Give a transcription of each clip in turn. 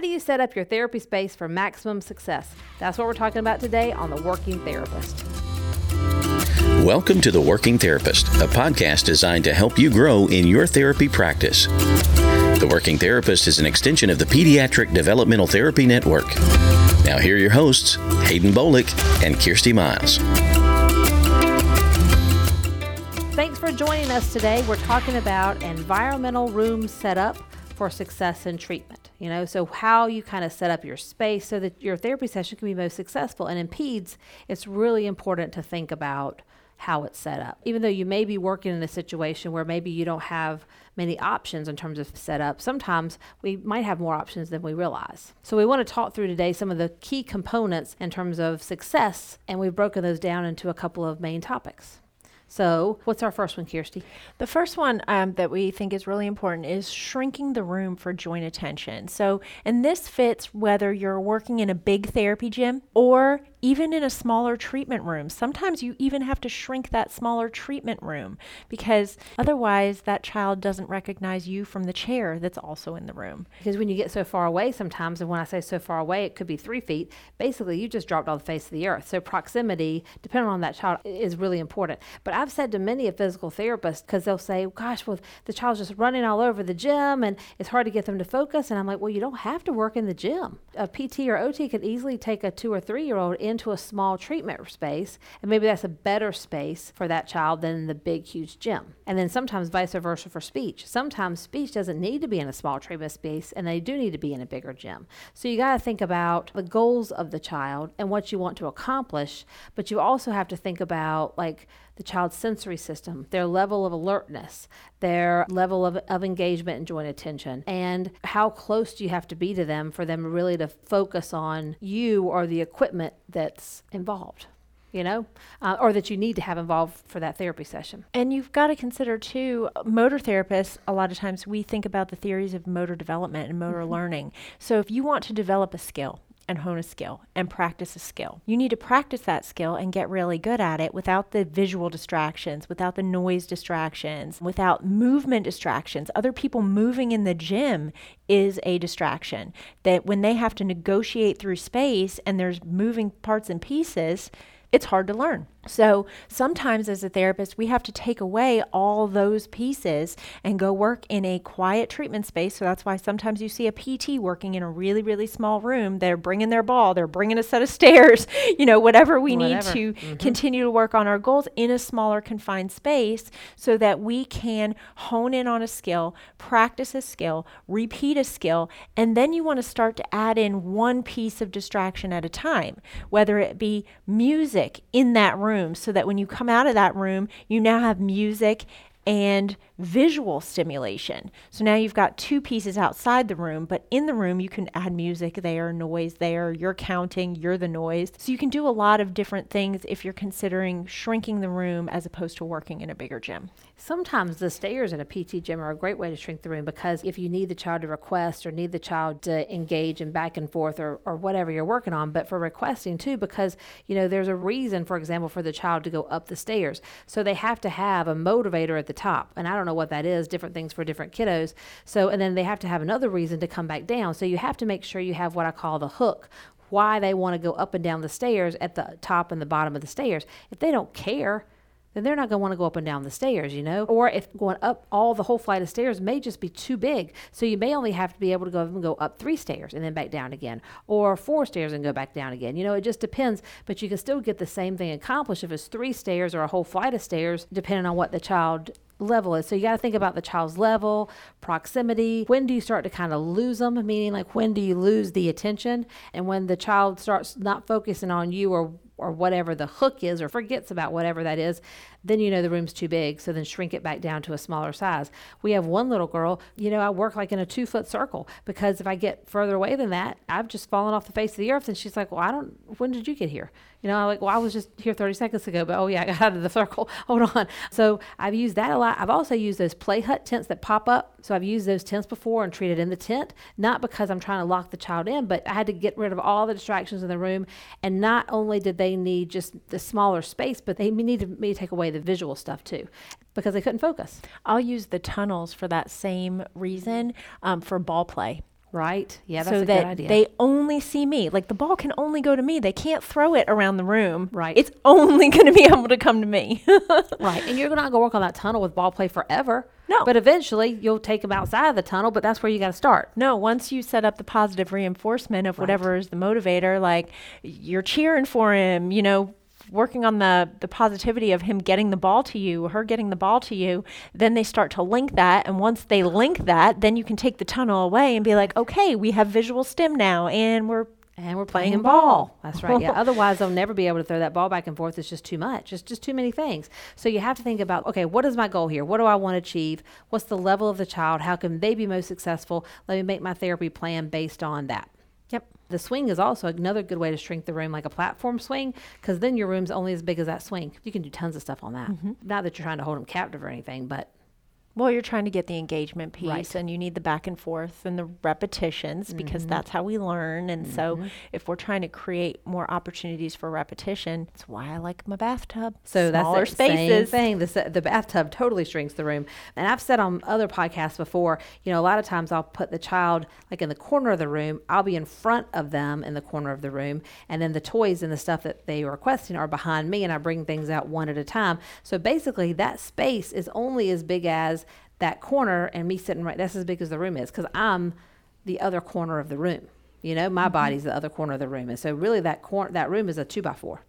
how do you set up your therapy space for maximum success? That's what we're talking about today on The Working Therapist. Welcome to The Working Therapist, a podcast designed to help you grow in your therapy practice. The Working Therapist is an extension of the Pediatric Developmental Therapy Network. Now, here are your hosts, Haden Boliek and Kjirsti Myles. Thanks for joining us today. We're talking about environmental room setup for success in treatment. You know, so how you kind of set up your space so that your therapy session can be most successful. And in PEDS, it's really important to think about how it's set up. Even though you may be working in a situation where maybe you don't have many options in terms of setup, sometimes we might have more options than we realize. So we want to talk through today some of the key components in terms of success, and we've broken those down into a couple of main topics. So, what's our first one, Kjirsti? The first one um, that we think is really important is shrinking the room for joint attention. So, and this fits whether you're working in a big therapy gym or even in a smaller treatment room. Sometimes you even have to shrink that smaller treatment room because otherwise that child doesn't recognize you from the chair that's also in the room. Because when you get so far away, sometimes, and when I say so far away, it could be three feet, basically you just dropped off the face of the earth. So proximity, depending on that child, is really important. But I've said to many a physical therapist, because they'll say, gosh, well, the child's just running all over the gym and it's hard to get them to focus. And I'm like, well, you don't have to work in the gym. A PT or OT could easily take a two or three year old into a small treatment space, and maybe that's a better space for that child than the big, huge gym. And then sometimes vice versa for speech. Sometimes speech doesn't need to be in a small treatment space, and they do need to be in a bigger gym. So you got to think about the goals of the child and what you want to accomplish, but you also have to think about like the child's sensory system, their level of alertness, their level of, of engagement and joint attention, and how close do you have to be to them for them really to focus on you or the equipment that's involved you know, uh, or that you need to have involved for that therapy session. And you've got to consider too, motor therapists, a lot of times we think about the theories of motor development and motor mm-hmm. learning. So if you want to develop a skill, and hone a skill and practice a skill. You need to practice that skill and get really good at it without the visual distractions, without the noise distractions, without movement distractions. Other people moving in the gym is a distraction. That when they have to negotiate through space and there's moving parts and pieces, it's hard to learn. So sometimes as a therapist, we have to take away all those pieces and go work in a quiet treatment space. So that's why sometimes you see a PT working in a really, really small room. They're bringing their ball, they're bringing a set of stairs, you know, whatever we whatever. need to mm-hmm. continue to work on our goals in a smaller confined space so that we can hone in on a skill, practice a skill, repeat a skill, and then you want to start to add in one piece of distraction at a time, whether it be music in that room room so that when you come out of that room, you now have music and visual stimulation. So now you've got two pieces outside the room, but in the room you can add music there, noise there, you're counting, you're the noise. So you can do a lot of different things if you're considering shrinking the room as opposed to working in a bigger gym. Sometimes the stairs in a PT gym are a great way to shrink the room because if you need the child to request or need the child to engage in back and forth or, or whatever you're working on, but for requesting too, because you know there's a reason, for example, for the child to go up the stairs. So they have to have a motivator at the top. And I don't know what that is, different things for different kiddos. So, and then they have to have another reason to come back down. So you have to make sure you have what I call the hook, why they want to go up and down the stairs at the top and the bottom of the stairs. If they don't care, then they're not going to want to go up and down the stairs, you know? Or if going up all the whole flight of stairs may just be too big. So you may only have to be able to go and go up three stairs and then back down again, or four stairs and go back down again. You know, it just depends, but you can still get the same thing accomplished if it's three stairs or a whole flight of stairs, depending on what the child level is. So you got to think about the child's level, proximity. When do you start to kind of lose them? Meaning, like, when do you lose the attention? And when the child starts not focusing on you or or whatever the hook is or forgets about whatever that is, then you know the room's too big. So then shrink it back down to a smaller size. We have one little girl, you know, I work like in a two foot circle because if I get further away than that, I've just fallen off the face of the earth. And she's like, Well, I don't, when did you get here? You know, I'm like, well, I was just here 30 seconds ago, but oh yeah, I got out of the circle. Hold on. So I've used that a lot. I've also used those play hut tents that pop up. So I've used those tents before and treated in the tent, not because I'm trying to lock the child in, but I had to get rid of all the distractions in the room. And not only did they need just the smaller space, but they needed me to take away the visual stuff too because they couldn't focus. I'll use the tunnels for that same reason um, for ball play Right. Yeah, that's so a that good idea. they only see me. Like the ball can only go to me. They can't throw it around the room. Right. It's only going to be able to come to me. right. And you're not going to go work on that tunnel with ball play forever. No. But eventually you'll take them outside of the tunnel, but that's where you got to start. no, once you set up the positive reinforcement of whatever is the motivator, like you're cheering for him, you know, working on the the positivity of him getting the ball to you, her getting the ball to you, then they start to link that and once they link that, then you can take the tunnel away and be like, "Okay, we have visual stim now and we're And we're Playing playing, ball. ball. That's right. Yeah. Otherwise, they'll never be able to throw that ball back and forth. It's just too much. It's just too many things. So you have to think about okay, what is my goal here? What do I want to achieve? What's the level of the child? How can they be most successful? Let me make my therapy plan based on that. Yep. The swing is also another good way to shrink the room, like a platform swing, because then your room's only as big as that swing. You can do tons of stuff on that. Mm-hmm. Not that you're trying to hold them captive or anything, but Well, you're trying to get the engagement piece Right. and you need the back and forth and the repetitions because Mm-hmm. that's how we learn. And so if we're trying to create more opportunities for repetition, that's why I like my bathtub. So Smaller that's the same spaces. thing. The, the bathtub totally shrinks the room. And I've said on other podcasts before, you know, a lot of times I'll put the child like in the corner of the room. I'll be in front of them in the corner of the room. And then the toys and the stuff that they are requesting are behind me. And I bring things out one at a time. So basically, that space is only as big as that corner and me sitting right. That's as big as the room is because I'm the other corner of the room. You know, my mm-hmm. body's the other corner of the room. And so really that corner, that room is a two by four.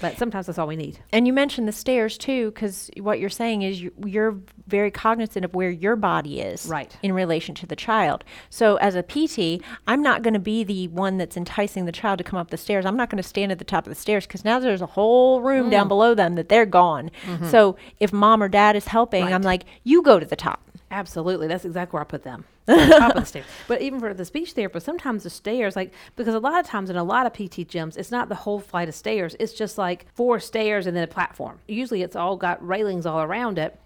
But sometimes that's all we need. And you mentioned the stairs too, because what you're saying is you, you're very cognizant of where your body is Right. in relation to the child. So as a PT, I'm not going to be the one that's enticing the child to come up the stairs. I'm not going to stand at the top of the stairs because now there's a whole room down mm. below them that they're gone. Mm-hmm. So if mom or dad is helping, I'm like, you go to the top. Absolutely. That's exactly where I put them. On top of the stairs. But even for the speech therapist, sometimes the stairs, like, because a lot of times in a lot of PT gyms, it's not the whole flight of stairs. It's just like four stairs and then a platform. Usually it's all got railings all around it.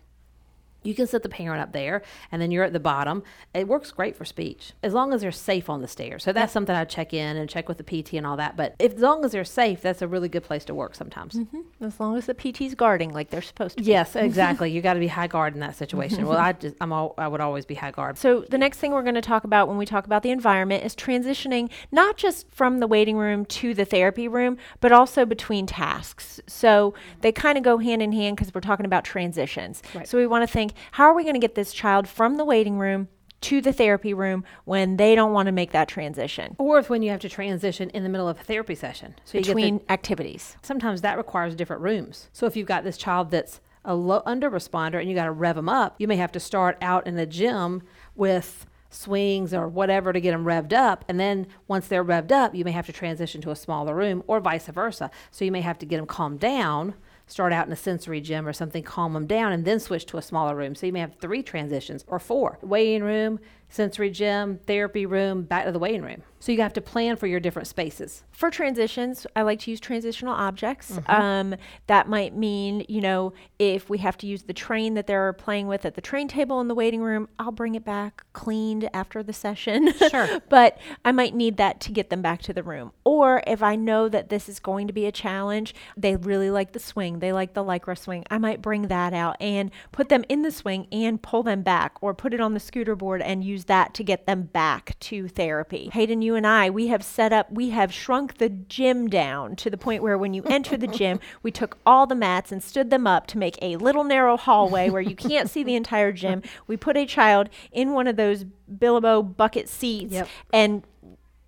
You can set the parent up there and then you're at the bottom. It works great for speech as long as they're safe on the stairs. So that's something I check in and check with the PT and all that. But if, as long as they're safe, that's a really good place to work sometimes. Mm-hmm. As long as the PT's guarding like they're supposed to. be. Yes, exactly. you got to be high guard in that situation. well, I just, I'm all, I would always be high guard. So the next thing we're going to talk about when we talk about the environment is transitioning not just from the waiting room to the therapy room, but also between tasks. So they kind of go hand in hand because we're talking about transitions. Right. So we want to think, how are we going to get this child from the waiting room to the therapy room when they don't want to make that transition Or if when you have to transition in the middle of a therapy session. So get the- between activities? sometimes that requires different rooms. So if you've got this child that's a low under responder and you got to rev them up, you may have to start out in the gym with swings or whatever to get them revved up. And then once they're revved up, you may have to transition to a smaller room or vice versa. So you may have to get them calmed down, start out in a sensory gym or something, calm them down, and then switch to a smaller room. So you may have three transitions or four waiting room, sensory gym, therapy room, back to the waiting room. So you have to plan for your different spaces. For transitions, I like to use transitional objects. Um, that might mean, you know, if we have to use the train that they're playing with at the train table in the waiting room, I'll bring it back cleaned after the session. Sure. but I might need that to get them back to the room. Or if I know that this is going to be a challenge, they really like the swing, they like the Lycra swing, I might bring that out and put them in the swing and pull them back or put it on the scooter board and use that to get them back to therapy. Haden, you and I, we have set up, we have shrunk the gym down to the point where when you enter the gym, we took all the mats and stood them up to make a little narrow hallway where you can't see the entire gym. We put a child in one of those Bilibo bucket seats Yep. and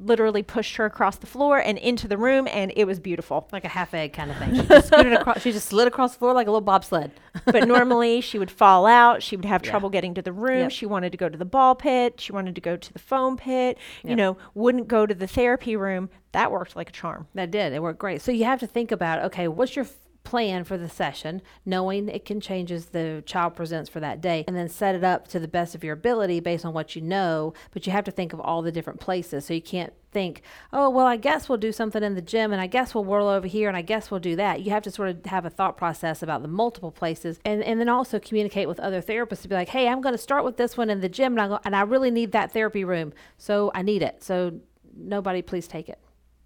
literally pushed her across the floor and into the room and it was beautiful. like a half egg kind of thing. She just scooted across. She just slid across the floor like a little bobsled. but normally she would fall out. She would have Yeah. trouble getting to the room. Yep. She wanted to go to the ball pit. She wanted to go to the foam pit. You know, wouldn't go to the therapy room. That worked like a charm. That did. It worked great. So you have to think about okay, what's your plan for the session, knowing it can change as the child presents for that day, and then set it up to the best of your ability based on what you know. But you have to think of all the different places. So you can't think, oh, well, I guess we'll do something in the gym, and I guess we'll whirl over here, and I guess we'll do that. You have to sort of have a thought process about the multiple places, and, and then also communicate with other therapists to be like, hey, I'm going to start with this one in the gym, and I, go, and I really need that therapy room. So I need it. So nobody please take it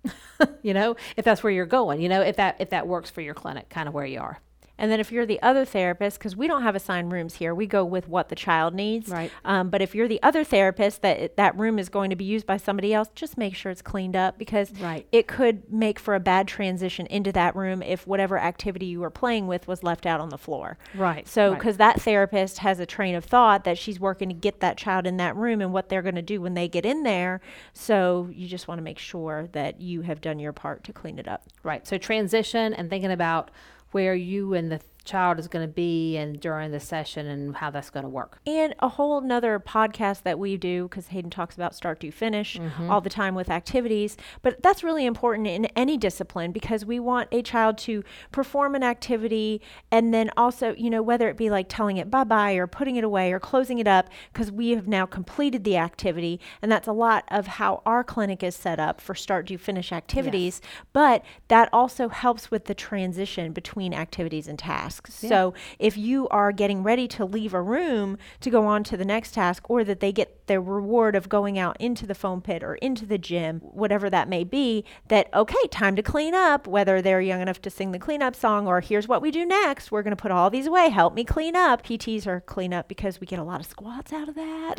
you know if that's where you're going you know if that if that works for your clinic kind of where you are And then if you're the other therapist, because we don't have assigned rooms here, we go with what the child needs. Right. Um, but if you're the other therapist, that it- that room is going to be used by somebody else, just make sure it's cleaned up because Right. it could make for a bad transition into that room if whatever activity you were playing with was left out on the floor. Right, So, right. because that therapist has a train of thought that she's working to get that child in that room and what they're going to do when they get in there. So, you just want to make sure that you have done your part to clean it up. Right. So transition and thinking about where you and the child is going to be and during the session and how that's going to work. And a whole nother podcast that we do, because Haden talks about start to finish mm-hmm. all the time with activities. But that's really important in any discipline because we want a child to perform an activity and then also, you know, whether it be like telling it bye bye or putting it away or closing it up, because we have now completed the activity. And that's a lot of how our clinic is set up for start to finish activities. But that also helps with the transition between activities and tasks. So if you are getting ready to leave a room to go on to the next task, or that they get their reward of going out into the foam pit or into the gym, whatever that may be, that okay, time to clean up, whether they're young enough to sing the cleanup song or here's what we do next, we're going to put all these away, help me clean up. PTs are clean up because we get a lot of squats out of that.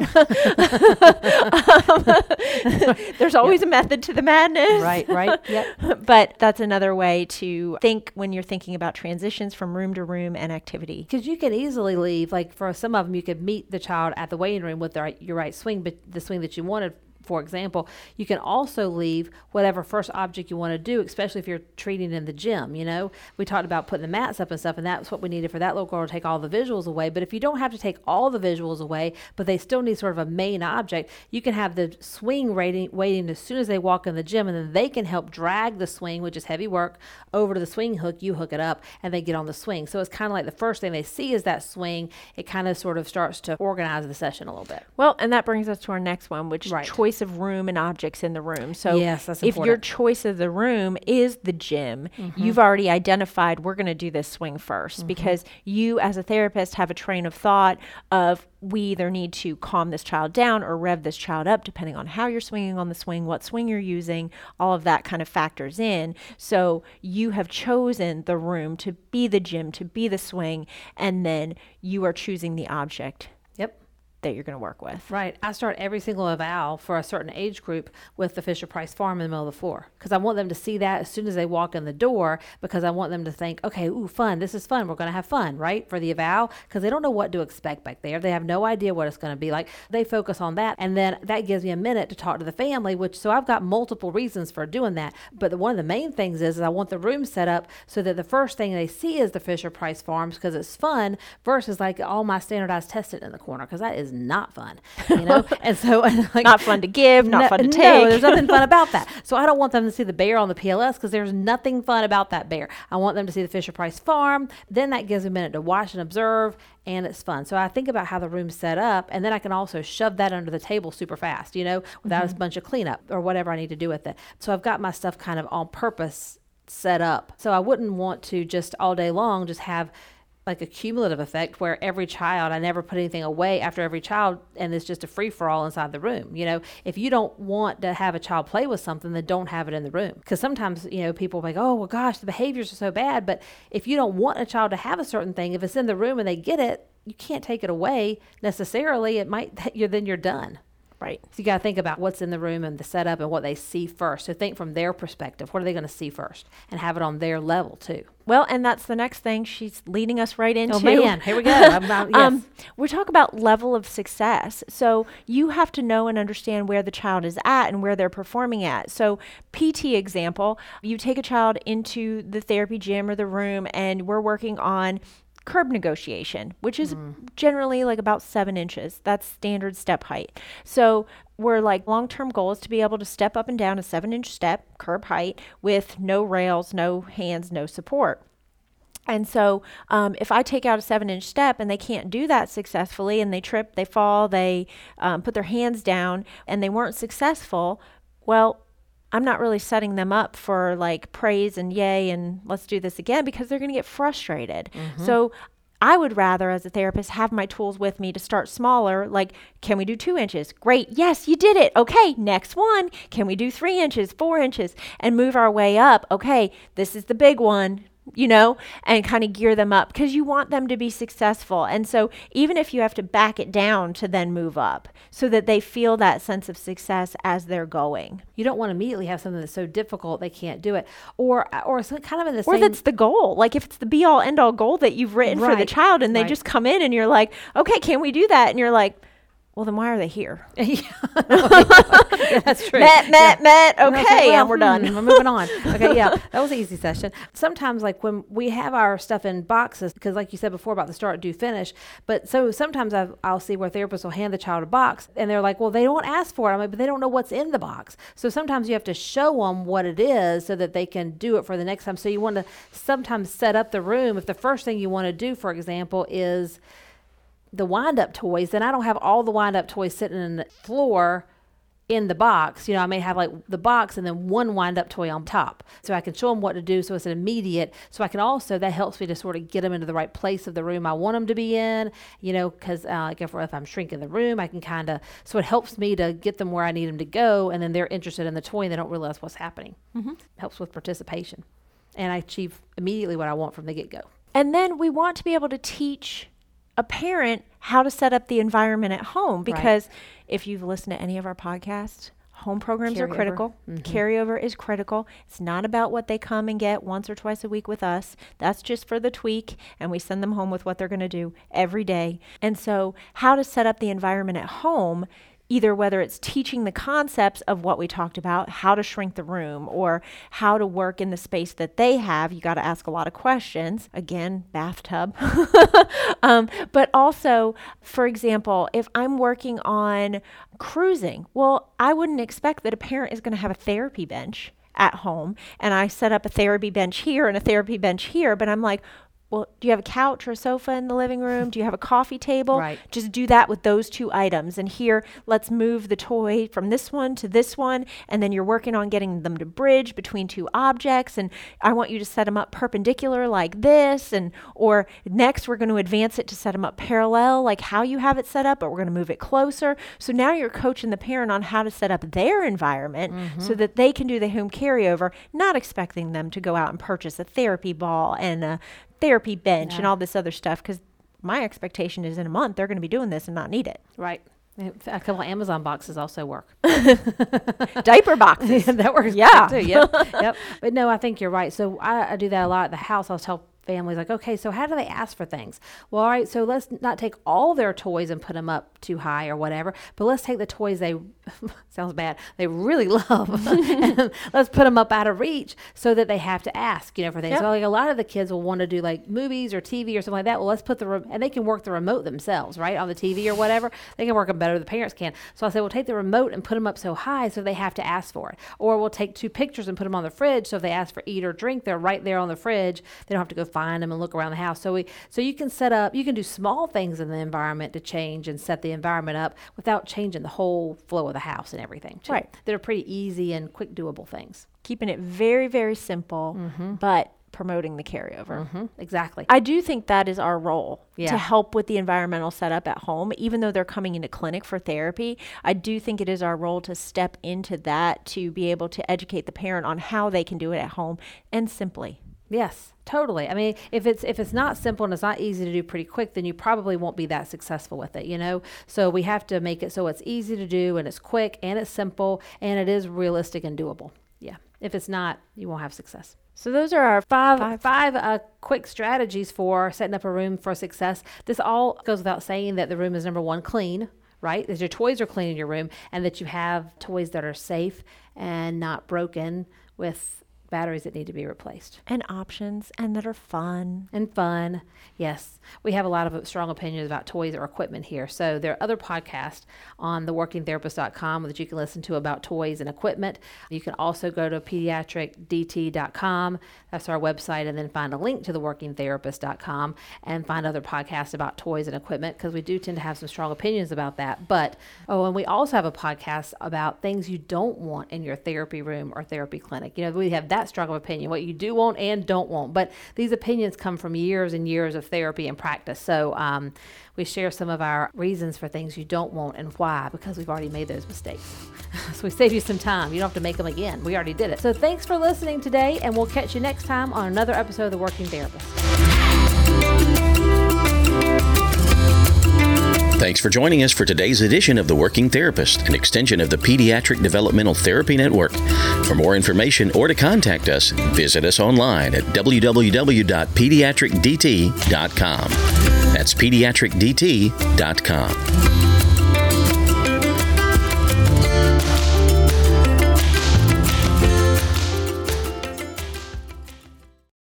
Um, there's always a method to the madness. Right, right. Yep. but that's another way to think when you're thinking about transitions from room to room and activity. Because you can easily leave, like for some of them, you could meet the child at the waiting room with their, your right swing, but the swing that you wanted, for example, you can also leave whatever first object you want to do, especially if you're treating in the gym. You know, we talked about putting the mats up and stuff, and that's what we needed for that little girl to take all the visuals away. But if you don't have to take all the visuals away, but they still need sort of a main object, you can have the swing rating, waiting as soon as they walk in the gym, and then they can help drag the swing, which is heavy work, over to the swing hook. You hook it up, and they get on the swing. So it's kind of like the first thing they see is that swing. It kind of sort of starts to organize the session a little bit. Well, and that brings us to our next one, which Right. is choice of room and objects in the room. So, Yes, if your choice of the room is the gym, Mm-hmm. you've already identified we're going to do this swing 1st because you, as a therapist, have a train of thought of we either need to calm this child down or rev this child up, depending on how you're swinging on the swing, what swing you're using, all of that kind of factors in. So, you have chosen the room to be the gym, to be the swing, and then you are choosing the object. That you're going to work with. Right. I start every single eval for a certain age group with the Fisher Price Farm in the middle of the floor because I want them to see that as soon as they walk in the door because I want them to think, okay, ooh, fun. This is fun. We're going to have fun, right? For the eval because they don't know what to expect back there. They have no idea what it's going to be like. They focus on that. And then that gives me a minute to talk to the family, which so I've got multiple reasons for doing that. But the, one of the main things is, is I want the room set up so that the first thing they see is the Fisher Price Farms because it's fun versus like all my standardized testing in the corner because that is not fun, you know? and so, like, Not fun to give, not fun to no, take. there's nothing fun about that. So I don't want them to see the bear on the PLS because there's nothing fun about that bear. I want them to see the Fisher Price farm. Then that gives them a minute to watch and observe, and it's fun. So I think about how the room's set up, and then I can also shove that under the table super fast, you know, without a mm-hmm. bunch of cleanup or whatever I need to do with it. So I've got my stuff kind of on purpose set up. So I wouldn't want to just all day long just have like a cumulative effect where every child I never put anything away after every child and it's just a free for all inside the room. You know, if you don't want to have a child play with something, then don't have it in the room. Because sometimes, you know, people like, oh, well, gosh, the behaviors are so bad. But if you don't want a child to have a certain thing, if it's in the room and they get it, you can't take it away necessarily. It might, you're, then you're done. Right. So you got to think about what's in the room and the setup and what they see first. So think from their perspective. What are they going to see first? And have it on their level too. Well, and that's the next thing she's leading us right into. Oh man, here we go. I'm, I'm, yes. Um, we talk about level of success. So you have to know and understand where the child is at and where they're performing at. So PT example, you take a child into the therapy gym or the room, and we're working on curb negotiation, which is generally like about seven inches. That's standard step height. So we're like long term goal is to be able to step up and down a seven inch step, curb height, with no rails, no hands, no support. And so, um, if I take out a seven inch step and they can't do that successfully and they trip, they fall, they um, put their hands down and they weren't successful, well, I'm not really setting them up for like praise and yay and let's do this again because they're going to get frustrated. Mm-hmm. So, I would rather, as a therapist, have my tools with me to start smaller. Like, can we do two inches? Great. Yes, you did it. Okay, next one. Can we do three inches, four inches, and move our way up? Okay, this is the big one you know, and kind of gear them up because you want them to be successful. And so even if you have to back it down to then move up so that they feel that sense of success as they're going. You don't want to immediately have something that's so difficult they can't do it, or or some kind of in the Or same. that's the goal. Like if it's the be all end all goal that you've written for the child and they right. just come in and you're like, okay, can we do that? And you're like, well, then why are they here? yeah, Yeah, that's true. Met, met, met. And like, Okay, well, and we're done. hmm, we're moving on. Okay, yeah, that was an easy session. Sometimes, like when we have our stuff in boxes, because like you said before about the start, do, finish. But so sometimes I've, I'll see where therapists will hand the child a box, and they're like, "Well, they don't ask for it." I'm like, "But they don't know what's in the box." So sometimes you have to show them what it is so that they can do it for the next time. So you want to sometimes set up the room. If the first thing you want to do, for example, is the wind up toys, then I don't have all the wind up toys sitting in the floor in the box. You know, I may have like the box and then one wind up toy on top. So I can show them what to do so it's an immediate. So I can also, that helps me to sort of get them into the right place of the room I want them to be in, you know, because uh, like if, if I'm shrinking the room, I can kind of, so it helps me to get them where I need them to go. And then they're interested in the toy and they don't realize what's happening. Mm-hmm. Helps with participation. And I achieve immediately what I want from the get go. And then we want to be able to teach a parent how to set up the environment at home because if you've listened to any of our podcasts, home programs are Carryover. critical. Mm-hmm. Carryover is critical. It's not about what they come and get once or twice a week with us. That's just for the tweak and we send them home with what they're going to do every day. And so, how to set up the environment at home either whether it's teaching the concepts of what we talked about, how to shrink the room, or how to work in the space that they have, you got to ask a lot of questions. Again, bathtub. um, but also, for example, if I'm working on cruising, well, I wouldn't expect that a parent is going to have a therapy bench at home and I set up a therapy bench here and a therapy bench here, but I'm like, well, do you have a couch or a sofa in the living room? Do you have a coffee table? Right. Just do that with those two items. And here, let's move the toy from this one to this one. And then you're working on getting them to bridge between two objects. And I want you to set them up perpendicular like this. And, or next, we're going to advance it to set them up parallel, like how you have it set up, but we're going to move it closer. So now you're coaching the parent on how to set up their environment so mm-hmm. that they can do the home carryover, not expecting them to go out and purchase a therapy ball and a therapy bench and all this other stuff because my expectation is in a month they're going to be doing this and not need it. Right. A couple of Amazon boxes also work. Diaper boxes. that works Yeah. too. Yep. yep. But no, I think you're right. So I, I do that a lot at the house. I'll tell families like, okay, so how do they ask for things? Well, all right, so let's not take all their toys and put them up too high or whatever, but let's take the toys they sounds bad they really love, and let's put them up out of reach so that they have to ask, you know, for things. Yep. So like a lot of the kids will want to do like movies or TV or something like that. Well, let's put the re- and they can work the remote themselves, right, on the TV or whatever. They can work them better than the parents can. So I say, well, take the remote and put them up so high so they have to ask for it. Or we'll take two pictures and put them on the fridge so if they ask for eat or drink, they're right there on the fridge. They don't have to go find them and look around the house. So we so you can set up, you can do small things in the environment to change and set the environment up without changing the whole flow of the house and everything. too. Right. That are pretty easy and quick doable things. Keeping it very, very simple, but promoting the carryover. hmm Exactly. I do think that is our role Yeah. to help with the environmental setup at home. Even though they're coming into clinic for therapy, I do think it is our role to step into that to be able to educate the parent on how they can do it at home and simply. Yes, totally. I mean, if it's if it's not simple and it's not easy to do pretty quick, then you probably won't be that successful with it, you know? So we have to make it so it's easy to do and it's quick and it's simple and it is realistic and doable. Yeah. If it's not, you won't have success. So those are our Five Five. five uh, quick strategies for setting up a room for success. This all goes without saying that the room is number one clean, right? That your toys are clean in your room and that you have toys that are safe and not broken with batteries that need to be replaced and options and that are fun. and fun. Yes, we have a lot of strong opinions about toys or equipment here. So there are other podcasts on theworkingtherapist.com that you can listen to about toys and equipment. You can also go to pediatricdt.com. That's our website, and then find a link to theworkingtherapist.com and find other podcasts about toys and equipment because we do tend to have some strong opinions about that. But oh, and we also have a podcast about things you don't want in your therapy room or therapy clinic. You know, we have that that strong of opinion, what you do want and don't want. But these opinions come from years and years of therapy and practice. So um, we share some of our reasons for things you don't want and why, because we've already made those mistakes. so we save you some time. You don't have to make them again. We already did it. So thanks for listening today, and we'll catch you next time on another episode of The Working Therapist. Thanks for joining us for today's edition of The Working Therapist, an extension of the Pediatric Developmental Therapy Network. For more information or to contact us, visit us online at www.pediatricdt.com. That's pediatricdt.com.